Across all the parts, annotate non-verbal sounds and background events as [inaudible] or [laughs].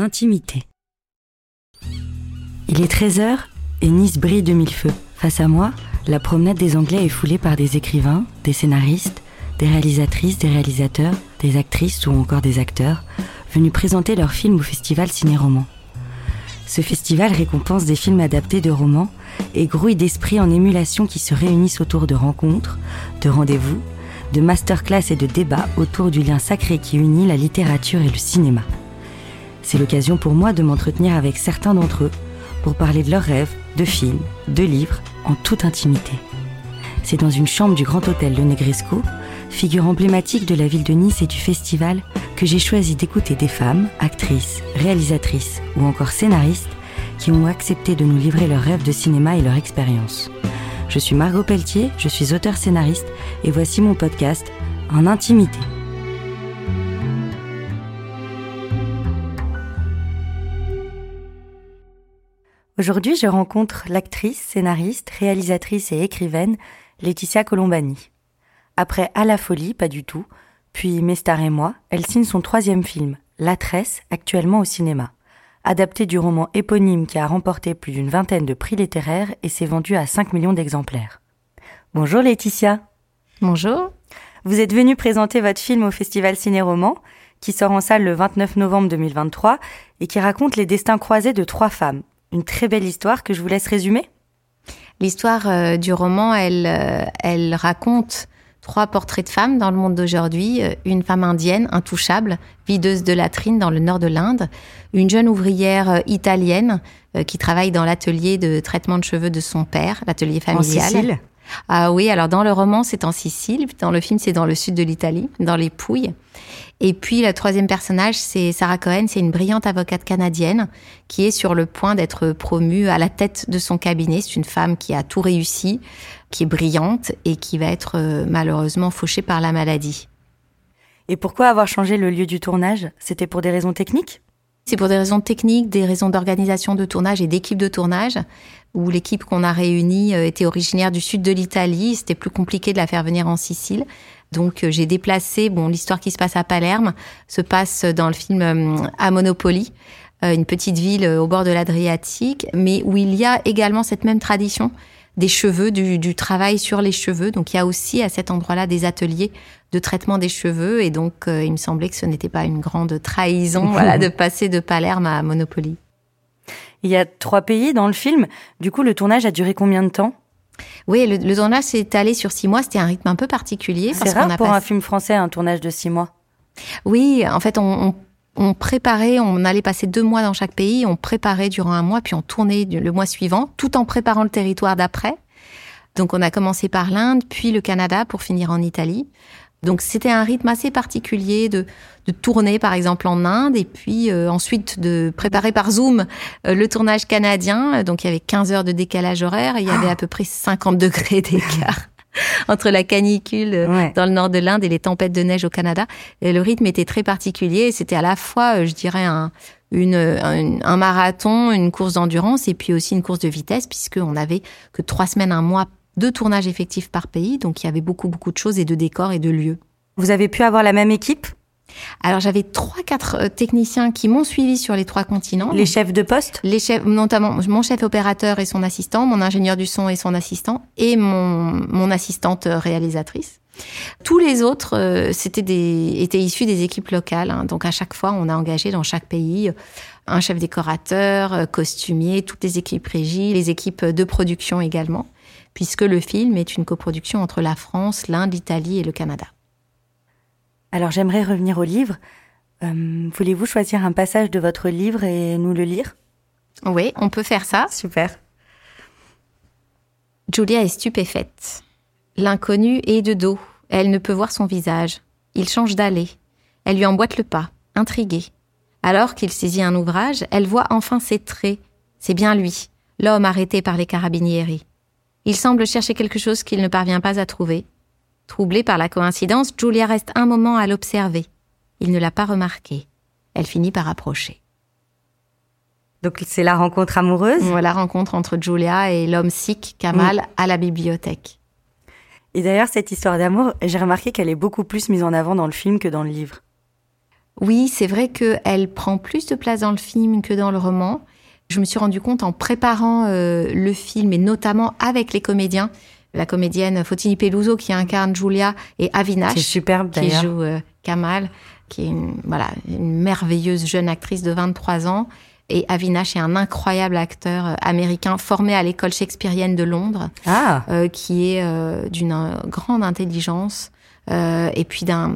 intimité. Il est 13h et Nice brille de mille feux. Face à moi, la promenade des Anglais est foulée par des écrivains, des scénaristes, des réalisatrices, des réalisateurs, des actrices ou encore des acteurs venus présenter leurs films au festival Ciné-Roman. Ce festival récompense des films adaptés de romans et grouille d'esprits en émulation qui se réunissent autour de rencontres, de rendez-vous, de masterclass et de débats autour du lien sacré qui unit la littérature et le cinéma. C'est l'occasion pour moi de m'entretenir avec certains d'entre eux pour parler de leurs rêves, de films, de livres, en toute intimité. C'est dans une chambre du Grand Hôtel Le Negresco, figure emblématique de la ville de Nice et du festival, que j'ai choisi d'écouter des femmes, actrices, réalisatrices ou encore scénaristes qui ont accepté de nous livrer leurs rêves de cinéma et leur expérience. Je suis Margot Pelletier, je suis auteur-scénariste et voici mon podcast En intimité. Aujourd'hui, je rencontre l'actrice, scénariste, réalisatrice et écrivaine Laetitia Colombani. Après À la folie, pas du tout, puis Mes stars et moi, elle signe son troisième film, La Tresse, actuellement au cinéma. Adapté du roman éponyme qui a remporté plus d'une vingtaine de prix littéraires et s'est vendu à 5 millions d'exemplaires. Bonjour Laetitia. Bonjour. Vous êtes venue présenter votre film au Festival Ciné-Roman, qui sort en salle le 29 novembre 2023 et qui raconte les destins croisés de trois femmes. Une très belle histoire que je vous laisse résumer. L'histoire euh, du roman, elle, euh, elle raconte trois portraits de femmes dans le monde d'aujourd'hui. Euh, une femme indienne, intouchable, videuse de latrine dans le nord de l'Inde. Une jeune ouvrière italienne qui travaille dans l'atelier de traitement de cheveux de son père, l'atelier familial. En Sicile ah oui, alors dans le roman, c'est en Sicile, dans le film, c'est dans le sud de l'Italie, dans les Pouilles. Et puis le troisième personnage, c'est Sarah Cohen, c'est une brillante avocate canadienne qui est sur le point d'être promue à la tête de son cabinet. C'est une femme qui a tout réussi, qui est brillante et qui va être euh, malheureusement fauchée par la maladie. Et pourquoi avoir changé le lieu du tournage? C'était pour des raisons techniques? C'est pour des raisons techniques, des raisons d'organisation de tournage et d'équipe de tournage, où l'équipe qu'on a réunie euh, était originaire du sud de l'Italie. C'était plus compliqué de la faire venir en Sicile. Donc euh, j'ai déplacé, bon, l'histoire qui se passe à Palerme se passe dans le film euh, à Monopoli, une petite ville au bord de l'Adriatique, mais où il y a également cette même tradition des cheveux, du, travail sur les cheveux. Donc il y a aussi à cet endroit-là des ateliers de traitement des cheveux et donc euh, il me semblait que ce n'était pas une grande trahison [laughs] voilà, de passer de Palerme à Monopoly. Il y a trois pays dans le film. Du coup, le tournage a duré combien de temps? Oui, le, tournage s'est allé sur six mois. C'était un rythme un peu particulier. C'est rare pour un film français un tournage de six mois. Oui, en fait, on on préparait, on allait passer deux mois dans chaque pays, on préparait durant un mois, puis on tournait le mois suivant, tout en préparant le territoire d'après. Donc on a commencé par l'Inde, puis le Canada pour finir en Italie. Donc c'était un rythme assez particulier de, tourner par exemple en Inde et puis euh, ensuite de préparer par Zoom euh, le tournage canadien. Donc il y avait 15 heures de décalage horaire et il y avait à peu près 50 degrés d'écart. [laughs] entre la canicule euh, dans le nord de l'Inde et les tempêtes de neige au Canada. Et le rythme était très particulier. C'était à la fois, euh, je dirais, un, une, un, marathon, une course d'endurance et puis aussi une course de vitesse puisqu'on n'avait que trois semaines, un mois de tournage effectif par pays. Donc il y avait beaucoup, beaucoup de choses et de décors et de lieux. Vous avez pu avoir la même équipe? Alors j'avais trois, quatre euh, techniciens qui m'ont suivi sur les trois continents. Les chefs de poste? Les chefs, notamment mon chef opérateur et son assistant, mon ingénieur du son et son assistant, et mon, mon assistante réalisatrice. Tous les autres euh, c'était des, étaient issus des équipes locales. Hein. Donc à chaque fois, on a engagé dans chaque pays euh, un chef décorateur, costumier, toutes les équipes régies, les équipes de production également, puisque le film est une coproduction entre la France, l'Inde, l'Italie et le Canada. Alors j'aimerais revenir au livre. Euh, voulez-vous choisir un passage de votre livre et nous le lire? Oui, on peut faire ça. Super. Julia est stupéfaite. L'inconnu est de dos. Elle ne peut voir son visage. Il change d'allée. Elle lui emboîte le pas, intriguée. Alors qu'il saisit un ouvrage, elle voit enfin ses traits. C'est bien lui, l'homme arrêté par les carabinieri. Il semble chercher quelque chose qu'il ne parvient pas à trouver. Troublée par la coïncidence, Julia reste un moment à l'observer. Il ne l'a pas remarqué. Elle finit par approcher. Donc c'est la rencontre amoureuse? La rencontre entre Julia et l'homme sikh, Kamal, à la bibliothèque. Et d'ailleurs, cette histoire d'amour, j'ai remarqué qu'elle est beaucoup plus mise en avant dans le film que dans le livre. Oui, c'est vrai qu'elle prend plus de place dans le film que dans le roman. Je me suis rendu compte en préparant euh, le film et notamment avec les comédiens, la comédienne Fotini Peluso qui incarne Julia et Avinash qui, superbe, qui joue euh, Kamal, qui est une, voilà, une merveilleuse jeune actrice de 23 ans. Et Avinash est un incroyable acteur euh, américain formé à l'école shakespearienne de Londres, ah. qui est d'une grande intelligence, euh, et puis d'un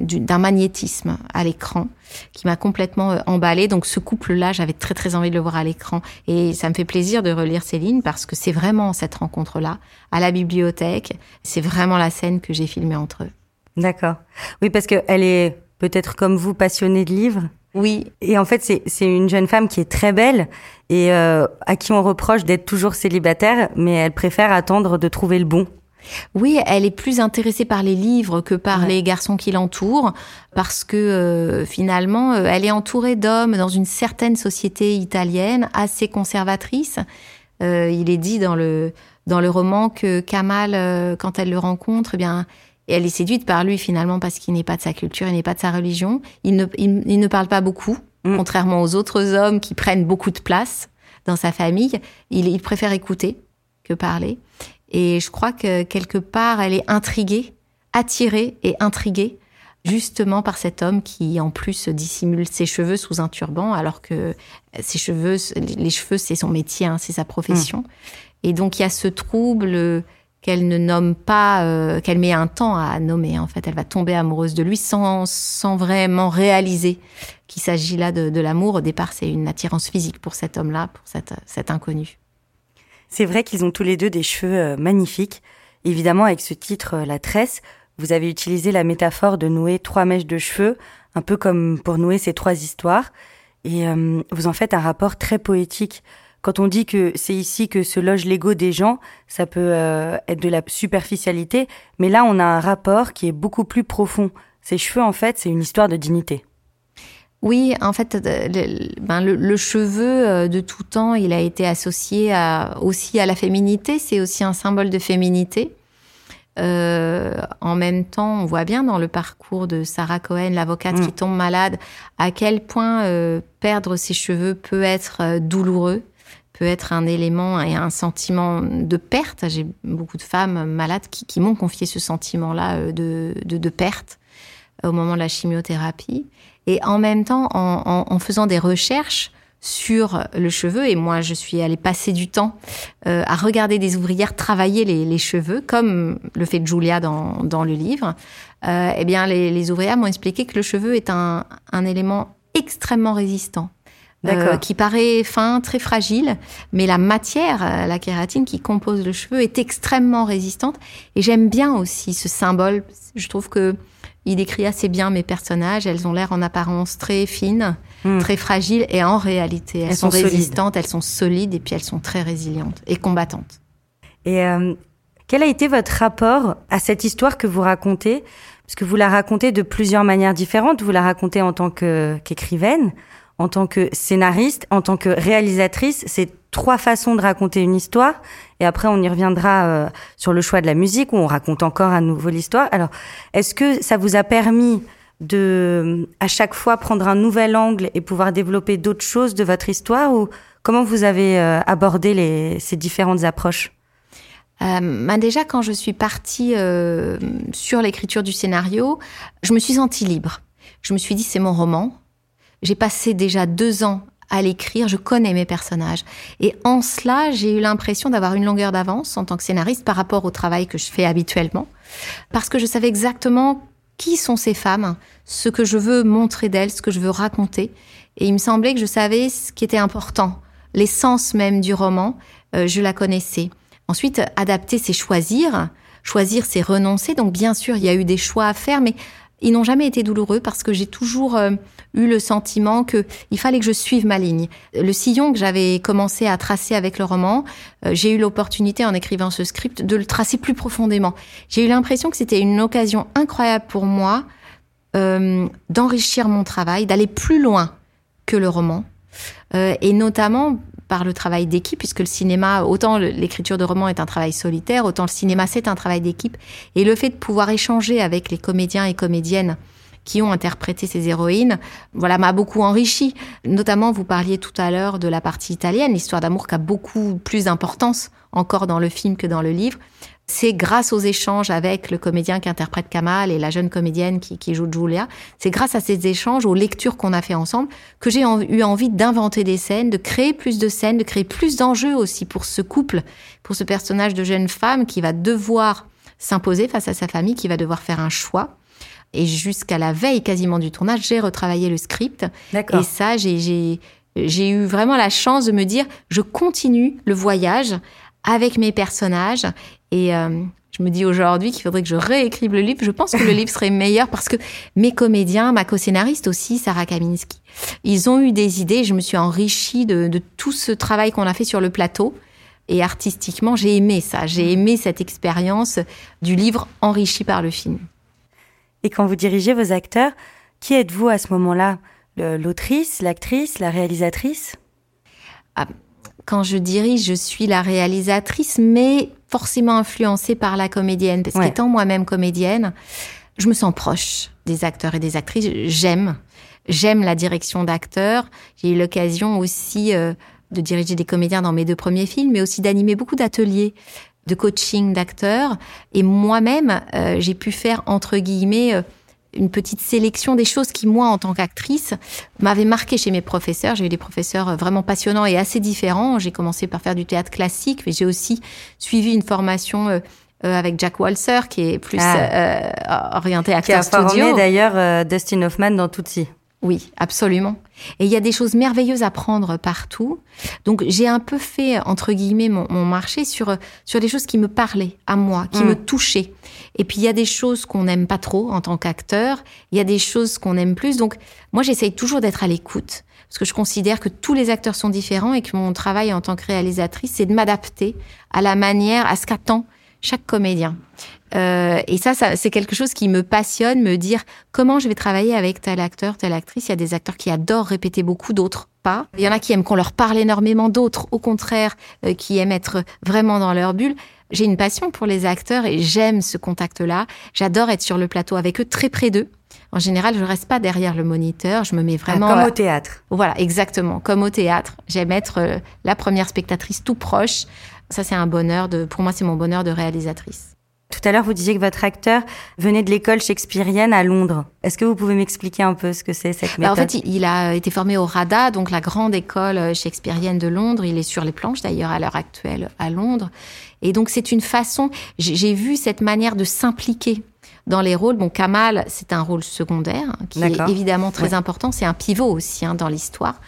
d'un magnétisme à l'écran qui m'a complètement euh, emballée. Donc ce couple-là, j'avais très très envie de le voir à l'écran et ça me fait plaisir de relire Céline parce que c'est vraiment cette rencontre-là à la bibliothèque. C'est vraiment la scène que j'ai filmée entre eux. D'accord. Oui, parce que elle est peut-être comme vous passionnée de livres. Oui. Et en fait, c'est une jeune femme qui est très belle et euh, à qui on reproche d'être toujours célibataire, mais elle préfère attendre de trouver le bon. Oui, elle est plus intéressée par les livres que par les garçons qui l'entourent, parce que euh, finalement, euh, elle est entourée d'hommes dans une certaine société italienne assez conservatrice. Euh, il est dit dans le dans le roman que Kamal, quand elle le rencontre, eh bien, elle est séduite par lui finalement parce qu'il n'est pas de sa culture, il n'est pas de sa religion. Il ne, il, ne parle pas beaucoup, mm. contrairement aux autres hommes qui prennent beaucoup de place dans sa famille. Il, il préfère écouter que parler. Et je crois que quelque part, elle est intriguée, attirée et intriguée justement par cet homme qui en plus dissimule ses cheveux sous un turban alors que ses cheveux, les cheveux c'est son métier, hein, c'est sa profession. Mm. Et donc il y a ce trouble qu'elle ne nomme pas, euh, qu'elle met un temps à nommer. En fait, elle va tomber amoureuse de lui sans, sans vraiment réaliser qu'il s'agit là de, de l'amour. Au départ, c'est une attirance physique pour cet homme-là, pour cet, cet inconnu. C'est vrai qu'ils ont tous les deux des cheveux euh, magnifiques. Évidemment, avec ce titre, euh, La tresse, vous avez utilisé la métaphore de nouer trois mèches de cheveux, un peu comme pour nouer ces trois histoires. Et euh, vous en faites un rapport très poétique. Quand on dit que c'est ici que se loge l'ego des gens, ça peut être de la superficialité, mais là on a un rapport qui est beaucoup plus profond. Ces cheveux, en fait, c'est une histoire de dignité. Oui, en fait, le, ben le, cheveu euh, de tout temps, il a été associé à, aussi à la féminité. C'est aussi un symbole de féminité. Euh, en même temps, on voit bien dans le parcours de Sarah Cohen, l'avocate qui mm. tombe malade, à quel point euh, perdre ses cheveux peut être douloureux, peut être un élément et un sentiment de perte. J'ai beaucoup de femmes malades qui, qui m'ont confié ce sentiment-là de, de, de perte au moment de la chimiothérapie. Et en même temps, en, faisant des recherches sur le cheveu, et moi je suis allée passer du temps euh, à regarder des ouvrières travailler les, cheveux, comme le fait Julia dans, dans le livre, euh, eh bien les, les ouvrières m'ont expliqué que le cheveu est un, un élément extrêmement résistant. Euh, qui paraît fin, très fragile, mais la matière, euh, la kératine qui compose le cheveu est extrêmement résistante. Et j'aime bien aussi ce symbole. Je trouve que il décrit assez bien mes personnages. Elles ont l'air en apparence très fines, hmm. très fragiles, et en réalité, elles, sont, résistantes, elles sont solides, et puis elles sont très résilientes et combattantes. Et euh, quel a été votre rapport à cette histoire que vous racontez? Parce que vous la racontez de plusieurs manières différentes. Vous la racontez en tant qu'écrivaine, en tant que scénariste, en tant que réalisatrice. C'est trois façons de raconter une histoire. Et après, on y reviendra euh, sur le choix de la musique où on raconte encore à nouveau l'histoire. Alors, est-ce que ça vous a permis de, à chaque fois, prendre un nouvel angle et pouvoir développer d'autres choses de votre histoire? Ou comment vous avez euh, abordé ces différentes approches? Euh, bah déjà, quand je suis partie sur l'écriture du scénario, je me suis sentie libre. Je me suis dit, c'est mon roman. J'ai passé déjà deux ans à l'écrire, je connais mes personnages. Et en cela, j'ai eu l'impression d'avoir une longueur d'avance en tant que scénariste par rapport au travail que je fais habituellement, parce que je savais exactement qui sont ces femmes, ce que je veux montrer d'elles, ce que je veux raconter. Et il me semblait que je savais ce qui était important, l'essence même du roman, euh, je la connaissais. Ensuite, adapter, c'est choisir. Choisir, c'est renoncer. Donc bien sûr, il y a eu des choix à faire, mais ils n'ont jamais été douloureux parce que j'ai toujours euh, eu le sentiment que il fallait que je suive ma ligne. Le sillon que j'avais commencé à tracer avec le roman, euh, j'ai eu l'opportunité en écrivant ce script de le tracer plus profondément. J'ai eu l'impression que c'était une occasion incroyable pour moi euh, d'enrichir mon travail, d'aller plus loin que le roman, et notamment par le travail d'équipe, puisque le cinéma, autant l'écriture de roman est un travail solitaire, autant le cinéma c'est un travail d'équipe. Et le fait de pouvoir échanger avec les comédiens et comédiennes qui ont interprété ces héroïnes, voilà, m'a beaucoup enrichi. Notamment, vous parliez tout à l'heure de la partie italienne, l'histoire d'amour qui a beaucoup plus d'importance encore dans le film que dans le livre. C'est grâce aux échanges avec le comédien qui interprète Kamal et la jeune comédienne qui, qui joue Julia, c'est grâce à ces échanges, aux lectures qu'on a fait ensemble, que j'ai eu envie d'inventer des scènes, de créer plus de scènes, de créer plus d'enjeux aussi pour ce couple, pour ce personnage de jeune femme qui va devoir s'imposer face à sa famille, qui va devoir faire un choix. Et jusqu'à la veille quasiment du tournage, j'ai retravaillé le script. Et ça, j'ai eu vraiment la chance de me dire, je continue le voyage avec mes personnages. Et euh, je me dis aujourd'hui qu'il faudrait que je réécrive le livre. Je pense que le livre serait meilleur parce que mes comédiens, ma co-scénariste aussi, Sarah Kaminski, ils ont eu des idées. Je me suis enrichie de, de tout ce travail qu'on a fait sur le plateau. Et artistiquement, j'ai aimé ça. J'ai aimé cette expérience du livre enrichi par le film. Et quand vous dirigez vos acteurs, qui êtes-vous à ce moment-là? L'autrice, l'actrice, la réalisatrice? Ah, quand je dirige, je suis la réalisatrice, mais forcément influencée par la comédienne. Parce qu'étant moi-même comédienne, je me sens proche des acteurs et des actrices. J'aime. J'aime la direction d'acteurs. J'ai eu l'occasion aussi euh, de diriger des comédiens dans mes deux premiers films, mais aussi d'animer beaucoup d'ateliers de coaching d'acteurs. Et moi-même, euh, j'ai pu faire, entre guillemets, euh, une petite sélection des choses qui, moi, en tant qu'actrice, m'avaient marqué chez mes professeurs. J'ai eu des professeurs vraiment passionnants et assez différents. J'ai commencé par faire du théâtre classique, mais j'ai aussi suivi une formation euh, euh, avec Jack Walser, qui est plus ah. euh, orienté acteur studio. Qui a formé d'ailleurs Dustin Hoffman dans Tootsie. Oui, absolument. Et il y a des choses merveilleuses à prendre partout. Donc j'ai un peu fait entre guillemets mon, marché sur sur des choses qui me parlaient à moi, qui me mm. touchaient. Et puis il y a des choses qu'on n'aime pas trop en tant qu'acteur. Il y a des choses qu'on aime plus. Donc moi j'essaye toujours d'être à l'écoute parce que je considère que tous les acteurs sont différents et que mon travail en tant que réalisatrice c'est de m'adapter à la manière, à ce qu'attend chaque comédien. Euh, et ça, ça c'est quelque chose qui me passionne, me dire comment je vais travailler avec tel acteur, telle actrice. Il y a des acteurs qui adorent répéter beaucoup, d'autres pas. Il y en a qui aiment qu'on leur parle énormément, d'autres, au contraire, euh, qui aiment être vraiment dans leur bulle. J'ai une passion pour les acteurs et j'aime ce contact-là. J'adore être sur le plateau avec eux, très près d'eux. En général, je reste pas derrière le moniteur, je me mets ah, vraiment comme au théâtre. Voilà, exactement, comme au théâtre. J'aime être euh, la première spectatrice tout proche. Ça, c'est un bonheur de, pour moi, c'est mon bonheur de réalisatrice. Tout à l'heure, vous disiez que votre acteur venait de l'école shakespearienne à Londres. Est-ce que vous pouvez m'expliquer un peu ce que c'est cette méthode bah, En fait, il a été formé au RADA, donc la grande école shakespearienne de Londres. Il est sur les planches d'ailleurs à l'heure actuelle à Londres. Et donc c'est une façon. J'ai vu cette manière de s'impliquer dans les rôles. Bon, Kamal, c'est un rôle secondaire hein, qui est évidemment très important. C'est un pivot aussi hein, dans l'histoire.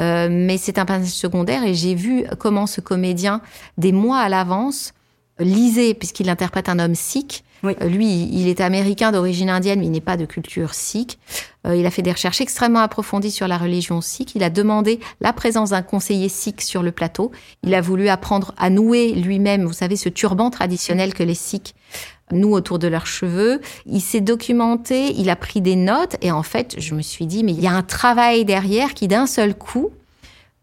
Euh, mais c'est un personnage secondaire et j'ai vu comment ce comédien, des mois à l'avance, lisait, puisqu'il interprète un homme sikh. Euh, lui, il est américain d'origine indienne, mais il n'est pas de culture sikh. Euh, il a fait des recherches extrêmement approfondies sur la religion sikh. Il a demandé la présence d'un conseiller sikh sur le plateau. Il a voulu apprendre à nouer lui-même, vous savez, ce turban traditionnel que les sikhs nouent autour de leurs cheveux. Il s'est documenté, il a pris des notes et en fait, je me suis dit, mais il y a un travail derrière qui d'un seul coup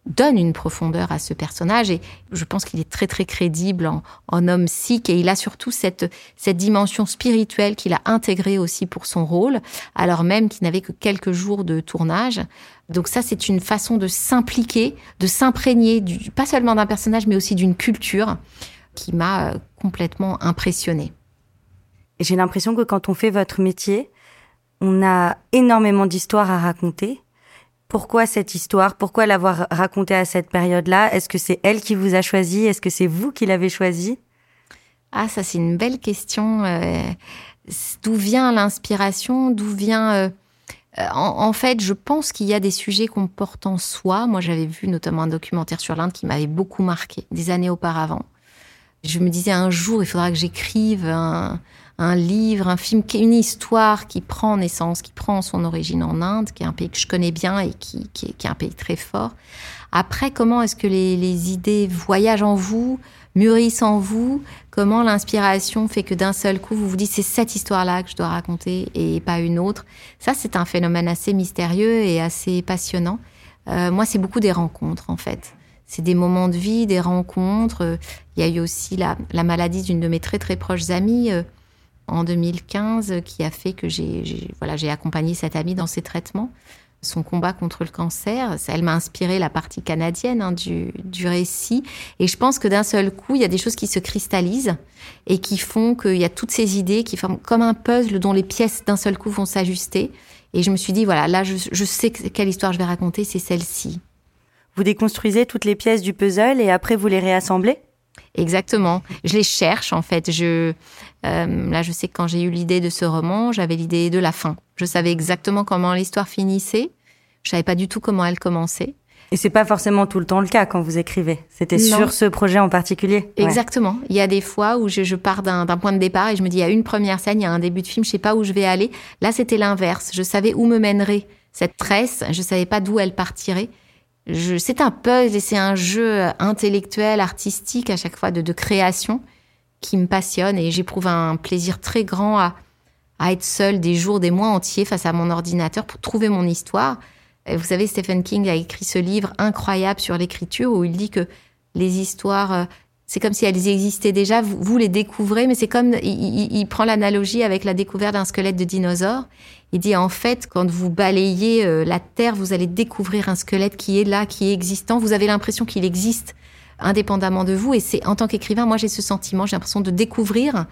donne une profondeur à ce personnage et je pense qu'il est très très crédible en, homme sikh et il a surtout cette, cette dimension spirituelle qu'il a intégrée aussi pour son rôle alors même qu'il n'avait que quelques jours de tournage. Donc ça c'est une façon de s'impliquer, de s'imprégner pas seulement d'un personnage mais aussi d'une culture qui m'a euh, complètement impressionnée. J'ai l'impression que quand on fait votre métier, on a énormément d'histoires à raconter pourquoi cette histoire? Pourquoi l'avoir racontée à cette période-là? Est-ce que c'est elle qui vous a choisi? Est-ce que c'est vous qui l'avez choisi? Ah, ça c'est une belle question. Euh, d'où vient l'inspiration? D'où vient euh, en, fait, je pense qu'il y a des sujets qu'on porte en soi. Moi, j'avais vu notamment un documentaire sur l'Inde qui m'avait beaucoup marqué des années auparavant. Je me disais un jour, il faudra que j'écrive un, un livre, un film, une histoire qui prend naissance, qui prend son origine en Inde, qui est un pays que je connais bien et qui, est, un pays très fort. Après, comment est-ce que les, idées voyagent en vous, mûrissent en vous? Comment l'inspiration fait que d'un seul coup, vous vous dites c'est cette histoire-là que je dois raconter et pas une autre? Ça, c'est un phénomène assez mystérieux et assez passionnant. Euh, moi, c'est beaucoup des rencontres, en fait. C'est des moments de vie, des rencontres. Il y a eu aussi la, la maladie d'une de mes très très proches amies. En 2015 qui a fait que j'ai voilà, accompagné cette amie dans ses traitements, son combat contre le cancer. Elle m'a inspiré la partie canadienne hein, du, du récit. Et je pense que d'un seul coup, il y a des choses qui se cristallisent et qui font qu'il y a toutes ces idées qui forment comme un puzzle dont les pièces d'un seul coup vont s'ajuster. Et je me suis dit, voilà, là, je sais quelle histoire je vais raconter, c'est celle-ci. Vous déconstruisez toutes les pièces du puzzle et après vous les réassemblez? Exactement. Je les cherche en fait. Je, euh, là, je sais que quand j'ai eu l'idée de ce roman, j'avais l'idée de la fin. Je savais exactement comment l'histoire finissait. Je savais pas du tout comment elle commençait. Et c'est pas forcément tout le temps le cas quand vous écrivez. C'était sur ce projet en particulier. Exactement. Il y a des fois où je, je pars d'un point de départ et je me dis il y a une première scène, il y a un début de film, je sais pas où je vais aller. Là, c'était l'inverse. Je savais où me mènerait cette tresse. Je savais pas d'où elle partirait c'est un puzzle et c'est un jeu intellectuel, artistique à chaque fois de, création qui me passionne et j'éprouve un plaisir très grand à, être seule des jours, des mois entiers face à mon ordinateur pour trouver mon histoire. vous savez, Stephen King a écrit ce livre incroyable sur l'écriture où il dit que les histoires euh, c'est comme si elles existaient déjà, vous, les découvrez, mais c'est comme, il, prend l'analogie avec la découverte d'un squelette de dinosaure. Il dit, en fait, quand vous balayez euh, la Terre, vous allez découvrir un squelette qui est là, qui est existant. Vous avez l'impression qu'il existe indépendamment de vous. Et c'est, en tant qu'écrivain, moi, j'ai ce sentiment, j'ai l'impression de découvrir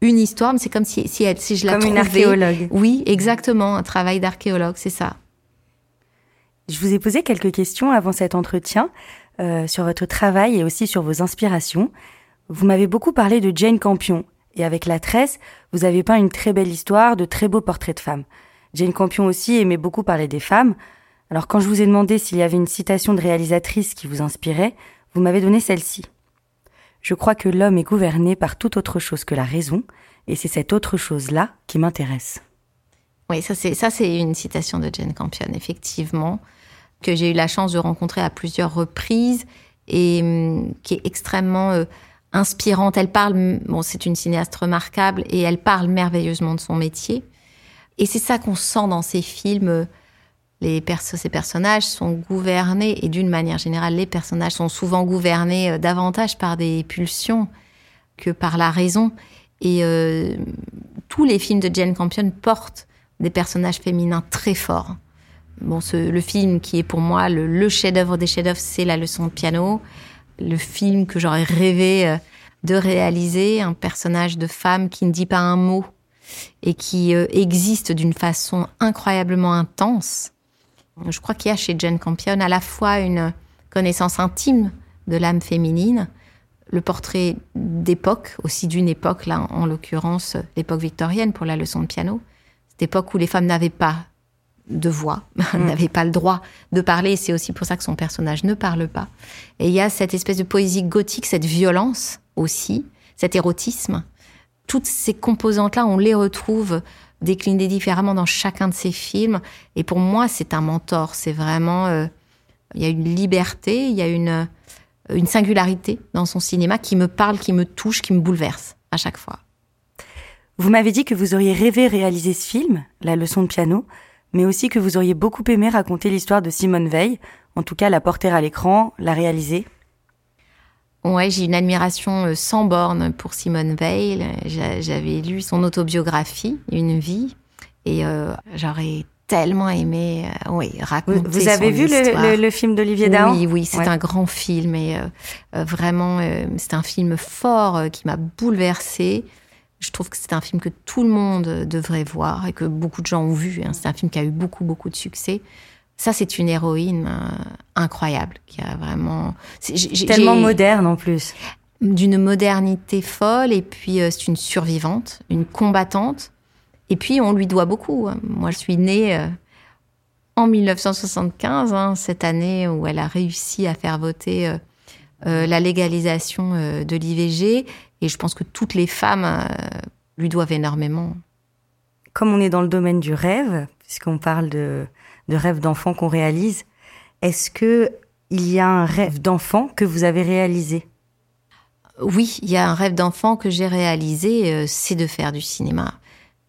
une histoire, mais c'est comme si, si, elle, si je la Comme une archéologue. Oui, exactement, un travail d'archéologue, c'est ça. Je vous ai posé quelques questions avant cet entretien. Euh, sur votre travail et aussi sur vos inspirations. Vous m'avez beaucoup parlé de Jane Campion, et avec La Tresse, vous avez peint une très belle histoire, de très beaux portraits de femmes. Jane Campion aussi aimait beaucoup parler des femmes. Alors quand je vous ai demandé s'il y avait une citation de réalisatrice qui vous inspirait, vous m'avez donné celle-ci. Je crois que l'homme est gouverné par toute autre chose que la raison, et c'est cette autre chose-là qui m'intéresse. Oui, ça c'est ça c'est une citation de Jane Campion, effectivement que j'ai eu la chance de rencontrer à plusieurs reprises et hum, qui est extrêmement euh, inspirante. Elle parle, bon, c'est une cinéaste remarquable et elle parle merveilleusement de son métier. Et c'est ça qu'on sent dans ces films. Les ces personnages sont gouvernés et d'une manière générale, les personnages sont souvent gouvernés euh, davantage par des pulsions que par la raison. Et euh, tous les films de Jane Campion portent des personnages féminins très forts. Bon, le film qui est pour moi le, chef-d'œuvre des chefs-d'œuvre, c'est La leçon de piano. Le film que j'aurais rêvé euh, de réaliser, un personnage de femme qui ne dit pas un mot et qui euh, existe d'une façon incroyablement intense. Je crois qu'il y a chez Jane Campion à la fois une connaissance intime de l'âme féminine, le portrait d'époque, aussi d'une époque, là en l'occurrence l'époque victorienne pour la leçon de piano, cette époque où les femmes n'avaient pas de voix, [laughs] mm. n'avait pas le droit de parler. C'est aussi pour ça que son personnage ne parle pas. Et il y a cette espèce de poésie gothique, cette violence aussi, cet érotisme. Toutes ces composantes-là, on les retrouve déclinées différemment dans chacun de ces films. Et pour moi, c'est un mentor. C'est vraiment, euh, il y a une liberté, il y a une, une singularité dans son cinéma qui me parle, qui me touche, qui me bouleverse à chaque fois. Vous m'avez dit que vous auriez rêvé réaliser ce film, La leçon de piano mais aussi que vous auriez beaucoup aimé raconter l'histoire de Simone Veil, en tout cas la porter à l'écran, la réaliser. Ouais, j'ai une admiration euh, sans borne pour Simone Veil. J'avais lu son autobiographie, Une vie, et euh, j'aurais tellement aimé euh, oui, raconter Vous avez vu le, film d'Olivier Dahan Oui, oui, c'est un grand film et vraiment, c'est un film fort qui m'a bouleversée. Je trouve que c'est un film que tout le monde devrait voir et que beaucoup de gens ont vu. Hein. C'est un film qui a eu beaucoup, beaucoup de succès. Ça, c'est une héroïne euh, incroyable qui a vraiment. Tellement moderne en plus. D'une modernité folle et puis euh, c'est une survivante, une combattante. Et puis on lui doit beaucoup. Hein. Moi, je suis née euh, en 1975, hein, cette année où elle a réussi à faire voter la légalisation de l'IVG et je pense que toutes les femmes euh, lui doivent énormément. Comme on est dans le domaine du rêve, puisqu'on parle de, de rêve d'enfant qu'on réalise, est-ce que il y a un rêve d'enfant que vous avez réalisé? Oui, il y a un rêve d'enfant que j'ai réalisé, euh, c'est de faire du cinéma.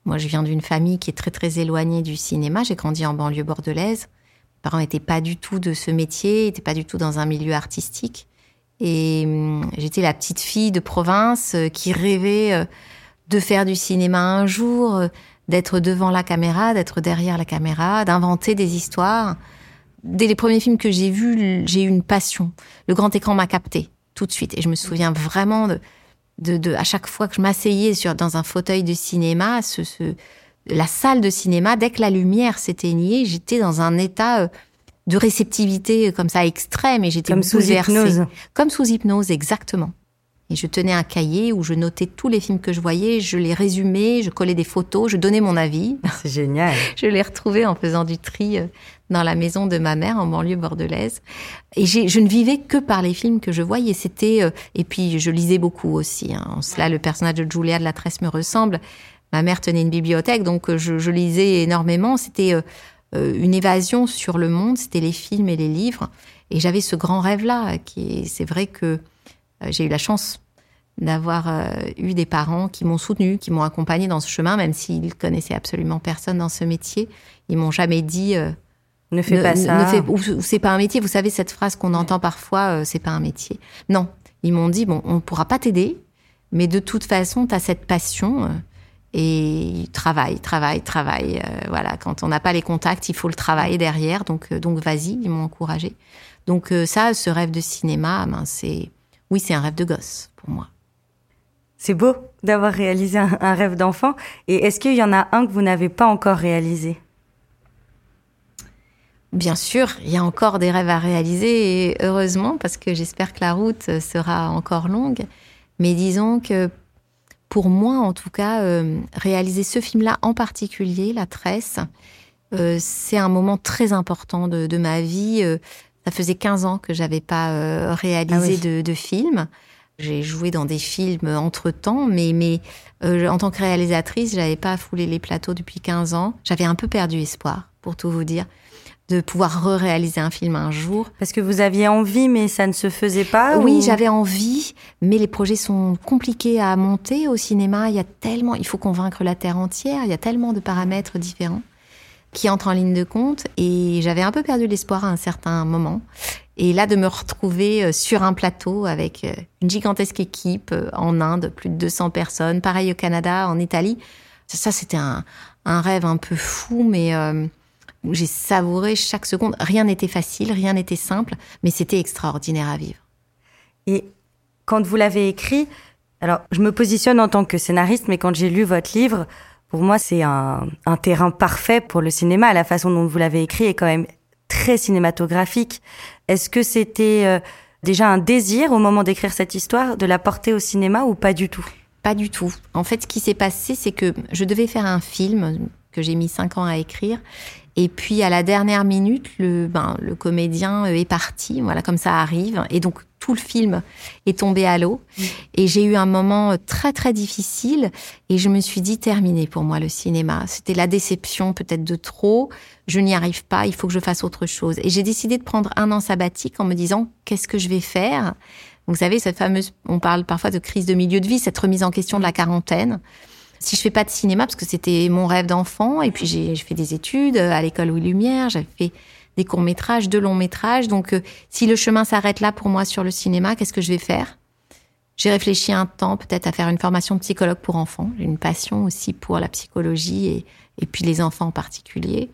Moi, je viens d'une famille qui est très très éloignée du cinéma. J'ai grandi en banlieue bordelaise. Mes parents n'étaient pas du tout de ce métier, n'étaient pas du tout dans un milieu artistique. Et hum, j'étais la petite fille de province euh, qui rêvait euh, de faire du cinéma un jour, euh, d'être devant la caméra, d'être derrière la caméra, d'inventer des histoires. Dès les premiers films que j'ai vus, j'ai eu une passion. Le grand écran m'a capté tout de suite. Et je me souviens vraiment de, à chaque fois que je m'asseyais dans un fauteuil de cinéma, ce, la salle de cinéma, dès que la lumière s'éteignait, j'étais dans un état de réceptivité comme ça extrême et j'étais comme sous hypnose. Comme sous hypnose, exactement. Et je tenais un cahier où je notais tous les films que je voyais, je les résumais, je collais des photos, je donnais mon avis. [laughs] C'est génial. [laughs] je les retrouvais en faisant du tri euh, dans la maison de ma mère en banlieue bordelaise. Et je ne vivais que par les films que je voyais. C'était euh, et puis je lisais beaucoup aussi. Hein. En cela, le personnage de Julia de la Tresse me ressemble. Ma mère tenait une bibliothèque, donc euh, je, je lisais énormément. C'était une évasion sur le monde. C'était les films et les livres. Et j'avais ce grand rêve-là, qui c'est vrai que j'ai eu la chance d'avoir euh, eu des parents qui m'ont soutenu, qui m'ont accompagné dans ce chemin, même s'ils connaissaient absolument personne dans ce métier. Ils m'ont jamais dit euh, ne fais pas ça, ne ou, c'est pas un métier. Vous savez cette phrase qu'on entend parfois, euh, c'est pas un métier. Non, ils m'ont dit bon, on pourra pas t'aider, mais de toute façon, tu as cette passion. Et travaille, travaille, travaille. voilà, quand on n'a pas les contacts, il faut le travailler derrière. Donc, donc vas-y, ils m'ont encouragé. Donc ça, ce rêve de cinéma, ben, c'est oui, c'est un rêve de gosse pour moi. C'est beau d'avoir réalisé un, rêve d'enfant. Et est-ce qu'il y en a un que vous n'avez pas encore réalisé? Bien sûr, il y a encore des rêves à réaliser et heureusement parce que j'espère que la route sera encore longue. Mais disons que pour moi, en tout cas, euh, réaliser ce film-là en particulier, La Tresse, euh, c'est un moment très important de, ma vie. Euh, ça faisait 15 ans que j'avais pas réalisé ah de, de, film. J'ai joué dans des films entre-temps, mais, mais en tant que réalisatrice, j'avais pas foulé les plateaux depuis 15 ans. J'avais un peu perdu espoir, pour tout vous dire, de pouvoir re-réaliser un film un jour. Parce que vous aviez envie, mais ça ne se faisait pas Oui, j'avais envie, mais les projets sont compliqués à monter au cinéma. Il y a tellement, il faut convaincre la terre entière. Il y a tellement de paramètres différents qui entrent en ligne de compte et j'avais un peu perdu l'espoir à un certain moment. Et là, de me retrouver euh, sur un plateau avec euh, une gigantesque équipe euh, en Inde, plus de 200 personnes, pareil au Canada, en Italie, ça, c'était un, rêve un peu fou, mais où j'ai savouré chaque seconde. Rien n'était facile, rien n'était simple, mais c'était extraordinaire à vivre. Et quand vous l'avez écrit, alors je me positionne en tant que scénariste, mais quand j'ai lu votre livre, pour moi, c'est un, un terrain parfait pour le cinéma. La façon dont vous l'avez écrit est quand même très cinématographique. Est-ce que c'était euh, déjà un désir au moment d'écrire cette histoire de la porter au cinéma ou pas du tout? Pas du tout. En fait, ce qui s'est passé, c'est que je devais faire un film que j'ai mis cinq ans à écrire. Et puis à la dernière minute, le, ben, le comédien euh, est parti, voilà comme ça arrive. Et donc tout le film est tombé à l'eau. Mm. Et j'ai eu un moment euh, très très difficile. Et je me suis dit terminé pour moi le cinéma. C'était la déception peut-être de trop. Je n'y arrive pas. Il faut que je fasse autre chose. Et j'ai décidé de prendre un an sabbatique en me disant qu'est-ce que je vais faire? Vous savez cette fameuse, on parle parfois de crise de milieu de vie, cette remise en question de la quarantaine si je fais pas de cinéma, parce que c'était mon rêve d'enfant, et puis j'ai fait des études à l'école Louis Lumière, j'avais fait des courts métrages, de longs métrages. Donc, euh, si le chemin s'arrête là pour moi sur le cinéma, qu'est-ce que je vais faire? J'ai réfléchi un temps peut-être à faire une formation de psychologue pour enfants. J'ai une passion aussi pour la psychologie et, et puis les enfants en particulier.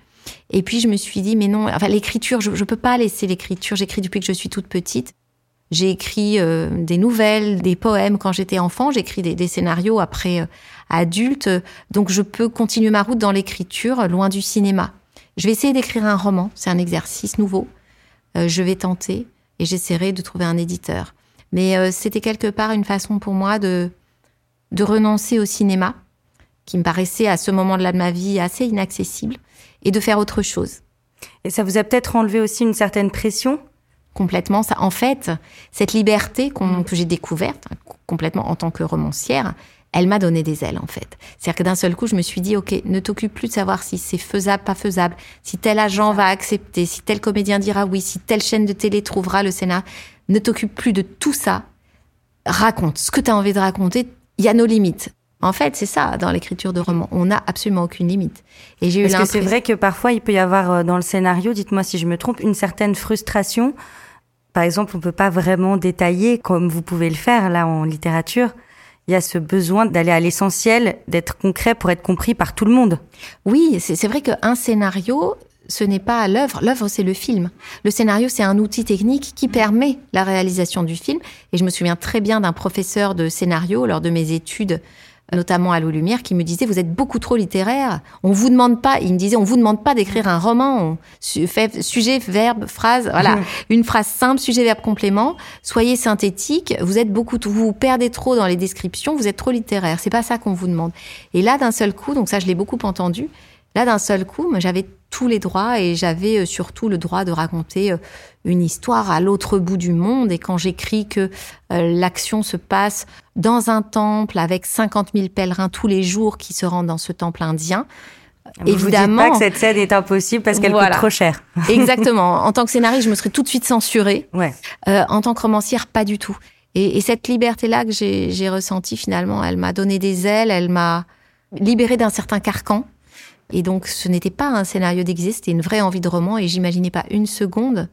Et puis je me suis dit mais non, enfin l'écriture, je, ne peux pas laisser l'écriture. J'écris depuis que je suis toute petite. J'ai écrit euh, des nouvelles, des poèmes quand j'étais enfant. J'écris des, scénarios après euh, adulte. Donc je peux continuer ma route dans l'écriture, loin du cinéma. Je vais essayer d'écrire un roman. C'est un exercice nouveau. Euh, je vais tenter et j'essaierai de trouver un éditeur. Mais euh, c'était quelque part une façon pour moi de de renoncer au cinéma, qui me paraissait à ce moment-là de ma vie assez inaccessible, et de faire autre chose. Et ça vous a peut-être enlevé aussi une certaine pression? Complètement ça. En fait, cette liberté que j'ai découverte complètement en tant que romancière, elle m'a donné des ailes en fait. C'est-à-dire que d'un seul coup, je me suis dit, ok, ne t'occupe plus de savoir si c'est faisable, pas faisable, si tel agent va accepter, si tel comédien dira oui, si telle chaîne de télé trouvera le scénario. Ne t'occupe plus de tout ça. Raconte ce que tu as envie de raconter. Il y a nos limites. En fait, c'est ça dans l'écriture de romans. On n'a absolument aucune limite. Et j'ai eu Parce que c'est vrai que parfois il peut y avoir euh, dans le scénario, dites-moi si je me trompe, une certaine frustration? Par exemple, on peut pas vraiment détailler comme vous pouvez le faire là en littérature il y a ce besoin d'aller à l'essentiel, d'être concret pour être compris par tout le monde. Oui, c'est vrai qu'un scénario, ce n'est pas l'œuvre. L'œuvre, c'est le film. Le scénario, c'est un outil technique qui permet la réalisation du film. Et je me souviens très bien d'un professeur de scénario lors de mes études notamment à l'eau lumière, qui me disait vous êtes beaucoup trop littéraire. On vous demande pas, il me disait on vous demande pas d'écrire un roman. fait sujet, verbe, phrase, voilà, [laughs] une phrase simple, sujet, verbe, complément. Soyez synthétique. Vous êtes beaucoup, vous perdez trop dans les descriptions. Vous êtes trop littéraire. C'est pas ça qu'on vous demande. Et là, d'un seul coup, donc ça, je l'ai beaucoup entendu. Là, d'un seul coup, j'avais tous les droits et j'avais euh, surtout le droit de raconter euh, une histoire à l'autre bout du monde. Et quand j'écris que euh, l'action se passe dans un temple avec 50 000 pèlerins tous les jours qui se rendent dans ce temple indien, vous évidemment. Vous dites pas que cette scène est impossible parce qu'elle coûte trop cher. [laughs] [laughs] Exactement. En tant que scénariste, je me serais tout de suite censurée. Ouais. en tant que romancière, pas du tout. Et, et cette liberté-là que j'ai ressentie finalement, elle m'a donné des ailes, elle m'a libérée d'un certain carcan. Et donc, ce n'était pas un scénario d'existe, c'était une vraie envie de roman. Et j'imaginais pas une seconde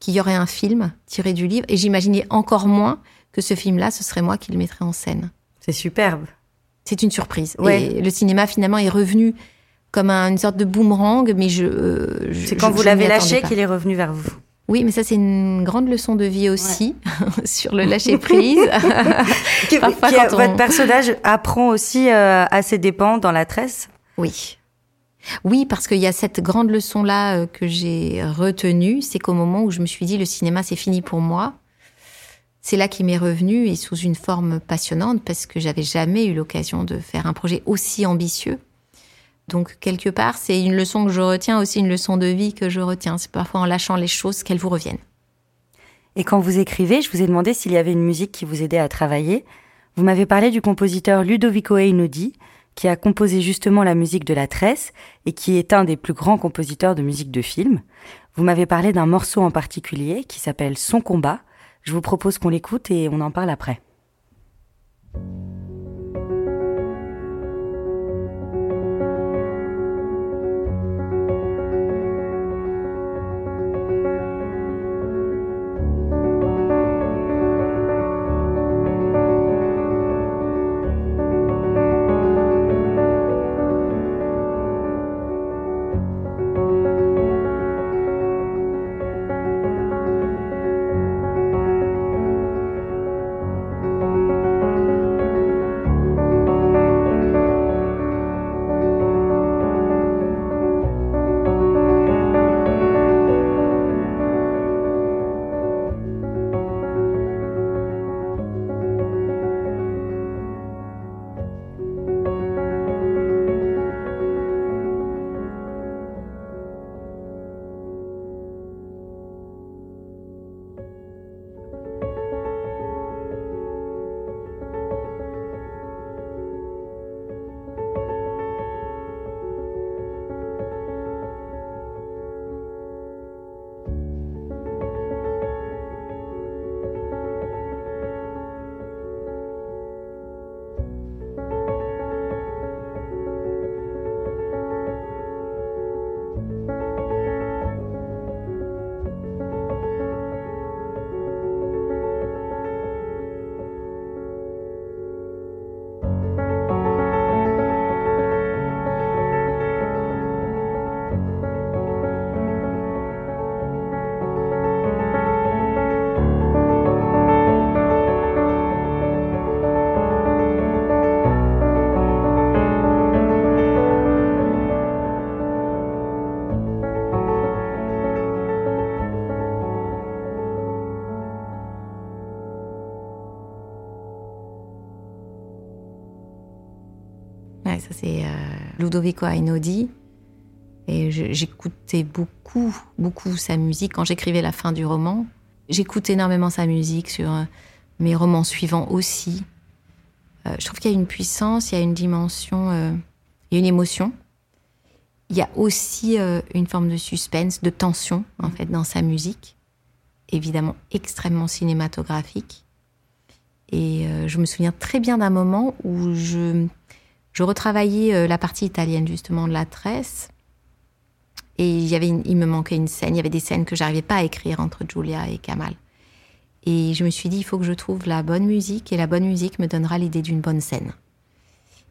qu'il y aurait un film tiré du livre. Et j'imaginais encore moins que ce film-là, ce serait moi qui le mettrais en scène. C'est superbe. C'est une surprise. Et le cinéma, finalement, est revenu comme une sorte de boomerang, mais je. Euh, c'est quand vous l'avez lâché qu'il est revenu vers vous. Oui, mais ça c'est une grande leçon de vie aussi [laughs] sur le lâcher prise. [laughs] Votre personnage apprend aussi euh, à ses dépens dans la tresse. Oui, oui, parce qu'il y a cette grande leçon-là euh, que j'ai retenue, c'est qu'au moment où je me suis dit le cinéma c'est fini pour moi, c'est là qu'il m'est revenu et sous une forme passionnante parce que j'avais jamais eu l'occasion de faire un projet aussi ambitieux. Donc quelque part, c'est une leçon que je retiens, aussi une leçon de vie que je retiens. C'est parfois en lâchant les choses qu'elles vous reviennent. Et quand vous écrivez, je vous ai demandé s'il y avait une musique qui vous aidait à travailler. Vous m'avez parlé du compositeur Ludovico Einaudi, qui a composé justement la musique de La Tresse et qui est un des plus grands compositeurs de musique de film. Vous m'avez parlé d'un morceau en particulier qui s'appelle Son combat. Je vous propose qu'on l'écoute et on en parle après. Ludovico Einaudi. Et j'écoutais beaucoup, beaucoup sa musique quand j'écrivais la fin du roman. J'écoute énormément sa musique sur euh, mes romans suivants aussi. Euh, je trouve qu'il y a une puissance, il y a une dimension, il y a une émotion. Il y a aussi une forme de suspense, de tension en fait dans sa musique, évidemment extrêmement cinématographique. Et je me souviens très bien d'un moment où je je retravaillais euh, la partie italienne justement de la tresse. Et il, y avait il me manquait une scène, il y avait des scènes que j'arrivais pas à écrire entre Julia et Kamal. Et je me suis dit, il faut que je trouve la bonne musique et la bonne musique me donnera l'idée d'une bonne scène.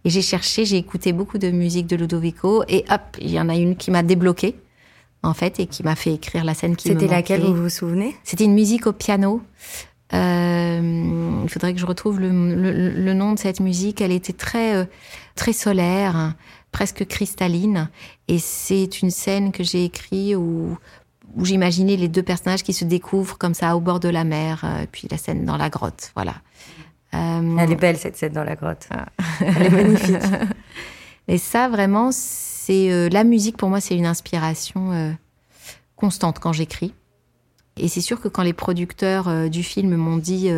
Et j'ai cherché, j'ai écouté beaucoup de musique de Ludovico et hop, il y en a une qui m'a débloqué en fait et qui m'a fait écrire la scène qui me C'était laquelle vous vous souvenez? C'était une musique au piano. Euh, il faudrait que je retrouve le, le, nom de cette musique. Elle était très euh, très solaire, presque cristalline. Et c'est une scène que j'ai écrite où où j'imaginais les deux personnages qui se découvrent comme ça au bord de la mer, euh, puis la scène dans la grotte. Voilà. Euh, Elle est belle cette scène dans la grotte. Ah. Elle est magnifique. [laughs] Et ça, vraiment, c'est euh, la musique pour moi, c'est une inspiration constante quand j'écris. Et c'est sûr que quand les producteurs du film m'ont dit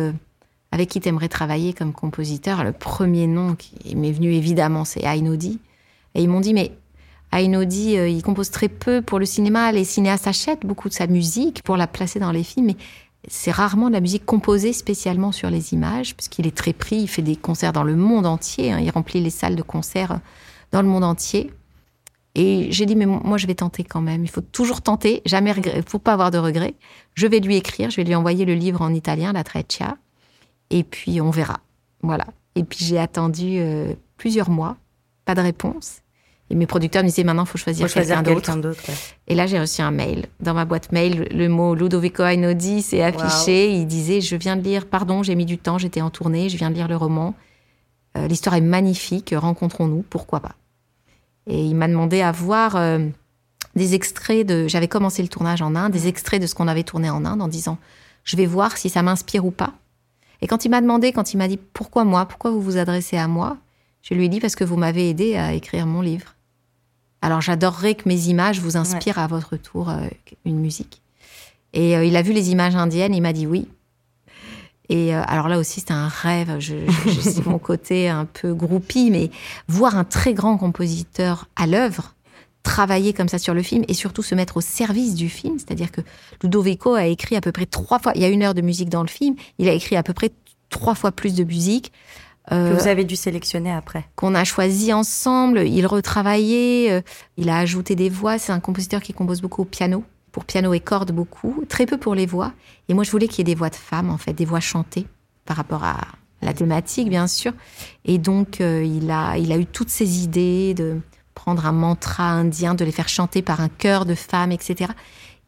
avec qui t'aimerais travailler comme compositeur, le premier nom qui m'est venu évidemment, c'est Ainodi. Et ils m'ont dit mais Ainaudi, euh, il compose très peu pour le cinéma. Les cinéastes achètent beaucoup de sa musique pour la placer dans les films, mais c'est rarement de la musique composée spécialement sur les images, puisqu'il est très pris. Il fait des concerts dans le monde entier. Hein. il remplit les salles de concert dans le monde entier. Et j'ai dit, mais moi, je vais tenter quand même. Il faut toujours tenter, jamais regret. Faut pas avoir de regrets. Je vais lui écrire, je vais lui envoyer le livre en italien, La Treccia, et puis on verra. Voilà. Et puis j'ai attendu euh, plusieurs mois, pas de réponse. Et mes producteurs me disaient maintenant, il faut choisir, quelqu'un d'autre. Et là, j'ai reçu un mail. Dans ma boîte mail, le mot Ludovico Einaudi s'est affiché. Il disait Je viens de lire, pardon, j'ai mis du temps, j'étais en tournée, je viens de lire le roman. Euh, l'histoire est magnifique, rencontrons-nous, pourquoi pas Et il m'a demandé à voir euh, des extraits de. J'avais commencé le tournage en Inde, des extraits de ce qu'on avait tourné en Inde en disant Je vais voir si ça m'inspire ou pas. Et quand il m'a demandé, quand il m'a dit Pourquoi moi? Pourquoi vous vous adressez à moi? Je lui ai dit Parce que vous m'avez aidé à écrire mon livre. Alors j'adorerais que mes images vous inspirent à votre tour euh, une musique. Et euh, il a vu les images indiennes, il m'a dit oui. Et euh, alors là aussi, c'était un rêve. Je, je, [laughs] mon côté un peu groupie, mais voir un très grand compositeur à l'œuvre, travailler comme ça sur le film et surtout se mettre au service du film. C'est-à-dire que Ludovico a écrit à peu près trois fois. Il y a une heure de musique dans le film. Il a écrit à peu près trois fois plus de musique que vous avez dû sélectionner après. Qu'on a choisi ensemble. Il retravaillait, euh, il a ajouté des voix. C'est un compositeur qui compose beaucoup au piano, pour piano et cordes beaucoup, très peu pour les voix. Et moi, je voulais qu'il y ait des voix de femmes, en fait, des voix chantées par rapport à la thématique, bien sûr. Et donc, euh, il, a, il a eu toutes ces idées de prendre un mantra indien, de les faire chanter par un chœur de femmes, etc.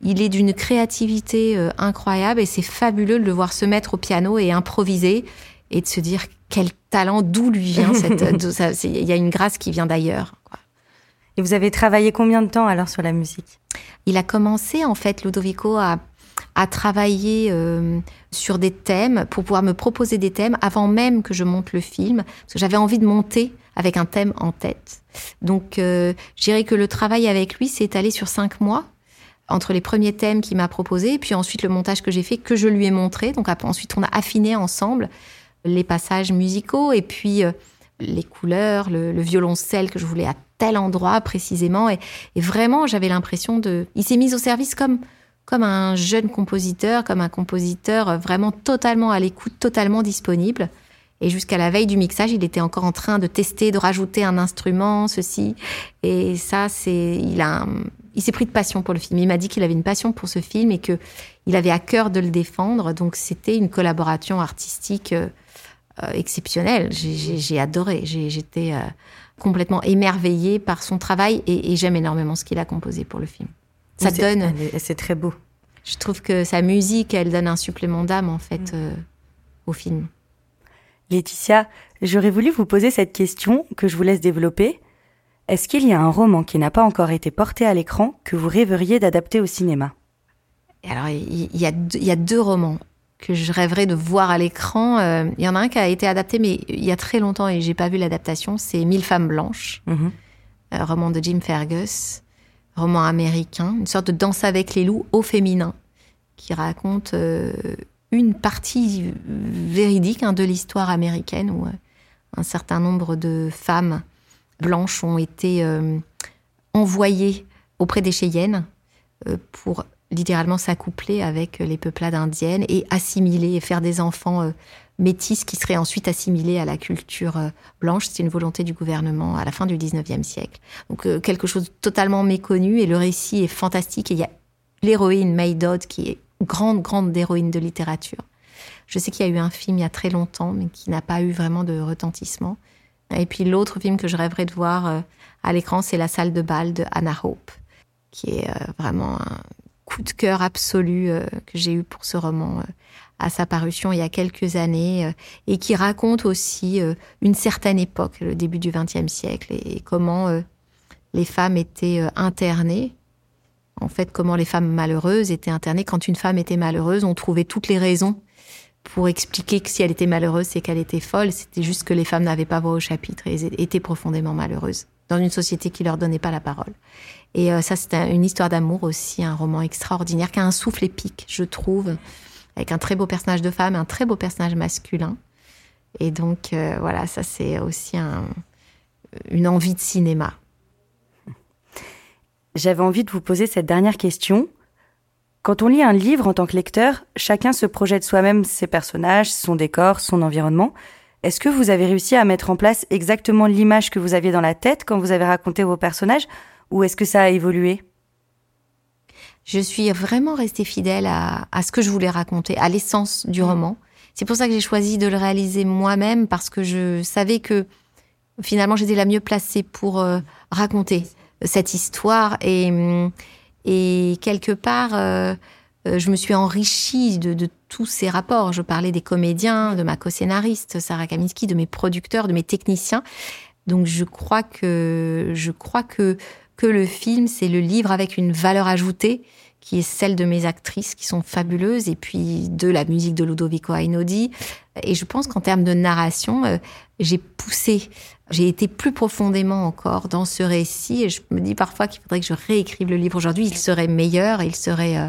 Il est d'une créativité euh, incroyable et c'est fabuleux de le voir se mettre au piano et improviser et de se dire quel talent, d'où lui vient cette. [laughs] Il y a une grâce qui vient d'ailleurs. Et vous avez travaillé combien de temps alors sur la musique? Il a commencé en fait, Ludovico, à, à travailler euh, sur des thèmes pour pouvoir me proposer des thèmes avant même que je monte le film, parce que j'avais envie de monter avec un thème en tête. Donc, euh, je dirais que le travail avec lui s'est étalé sur cinq mois entre les premiers thèmes qu'il m'a proposés, puis ensuite le montage que j'ai fait, que je lui ai montré. Donc ensuite, on a affiné ensemble les passages musicaux et puis euh, les couleurs, le, violoncelle que je voulais à tel endroit précisément. Et, vraiment, j'avais l'impression de... Il s'est mis au service comme, comme un jeune compositeur, comme un compositeur vraiment totalement à l'écoute, totalement disponible. Et jusqu'à la veille du mixage, il était encore en train de tester, de rajouter un instrument, ceci. Et ça, c'est, il a, il s'est pris de passion pour le film. Il m'a dit qu'il avait une passion pour ce film et que il avait à cœur de le défendre. Donc, c'était une collaboration artistique euh, euh, exceptionnel. J'ai adoré. J'étais euh, complètement émerveillée par son travail et, j'aime énormément ce qu'il a composé pour le film. Ça donne. C'est très beau. Je trouve que sa musique, elle donne un supplément d'âme en fait mm. euh, au film. Laetitia, j'aurais voulu vous poser cette question que je vous laisse développer. Est-ce qu'il y a un roman qui n'a pas encore été porté à l'écran que vous rêveriez d'adapter au cinéma? Alors, il y, y, a deux romans que je rêverais de voir à l'écran. Euh, il y en a un qui a été adapté, mais il y a très longtemps et j'ai pas vu l'adaptation. C'est Mille femmes blanches, mhm. un roman de Jim Fergus, roman américain, une sorte de danse avec les loups au féminin, qui raconte euh, une partie véridique hein, de l'histoire américaine où euh, un certain nombre de femmes blanches ont été envoyées auprès des Cheyennes pour littéralement s'accoupler avec les peuplades indiennes et assimiler et faire des enfants euh, métis qui seraient ensuite assimilés à la culture euh, blanche. C'est une volonté du gouvernement à la fin du 19e siècle. Donc euh, quelque chose de totalement méconnu et le récit est fantastique. Et il y a l'héroïne May Dodd qui est grande, grande héroïne de littérature. Je sais qu'il y a eu un film il y a très longtemps, mais qui n'a pas eu vraiment de retentissement. Et puis l'autre film que je rêverais de voir euh, à l'écran, c'est La salle de bal de Anna Hope, qui est euh, vraiment un coup de cœur absolu euh, que j'ai eu pour ce roman à sa parution il y a quelques années et qui raconte aussi une certaine époque, le début du XXe siècle, et comment les femmes étaient internées. En fait, comment les femmes malheureuses étaient internées. Quand une femme était malheureuse, on trouvait toutes les raisons pour expliquer que si elle était malheureuse, c'est qu'elle était folle. C'était juste que les femmes n'avaient pas voix au chapitre et étaient profondément malheureuses dans une société qui leur donnait pas la parole. Et euh, ça, c'est une histoire d'amour aussi, un roman extraordinaire qui a un souffle épique, je trouve, avec un très beau personnage de femme, un très beau personnage masculin. Et donc, euh, voilà, ça, c'est aussi une envie de cinéma. J'avais envie de vous poser cette dernière question. Quand on lit un livre en tant que lecteur, chacun se projette soi-même ses personnages, son décor, son environnement. Est-ce que vous avez réussi à mettre en place exactement l'image que vous aviez dans la tête quand vous avez raconté vos personnages, ou est-ce que ça a évolué? Je suis vraiment restée fidèle à, ce que je voulais raconter, à l'essence du roman. C'est pour ça que j'ai choisi de le réaliser moi-même, parce que je savais que finalement j'étais la mieux placée pour euh, raconter cette histoire et hum, et quelque part, euh, euh, je me suis enrichie de, tous ces rapports. Je parlais des comédiens, de ma co-scénariste Sarah Kaminski, de mes producteurs, de mes techniciens. Donc je crois que je crois que que le film c'est le livre avec une valeur ajoutée qui est celle de mes actrices qui sont fabuleuses et puis de la musique de Ludovico Einaudi. Et je pense qu'en termes de narration, euh, j'ai poussé, j'ai été plus profondément encore dans ce récit et je me dis parfois qu'il faudrait que je réécrive le livre aujourd'hui. Il serait meilleur, il serait euh,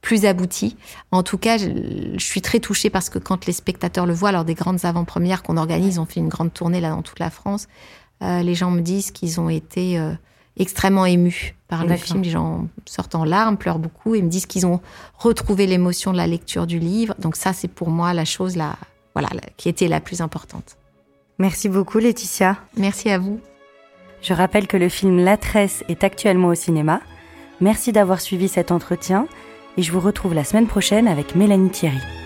plus abouti. En tout cas, je, suis très touchée parce que quand les spectateurs le voient lors des grandes avant-premières qu'on organise, on fait une grande tournée là dans toute la France, euh, les gens me disent qu'ils ont été extrêmement émus par le film. Les gens sortent en larmes, pleurent beaucoup et me disent qu'ils ont retrouvé l'émotion de la lecture du livre. Donc ça, c'est pour moi la chose là, voilà, qui était la plus importante. Merci beaucoup, Laetitia. Merci à vous. Je rappelle que le film La Tresse est actuellement au cinéma. Merci d'avoir suivi cet entretien et je vous retrouve la semaine prochaine avec Mélanie Thierry.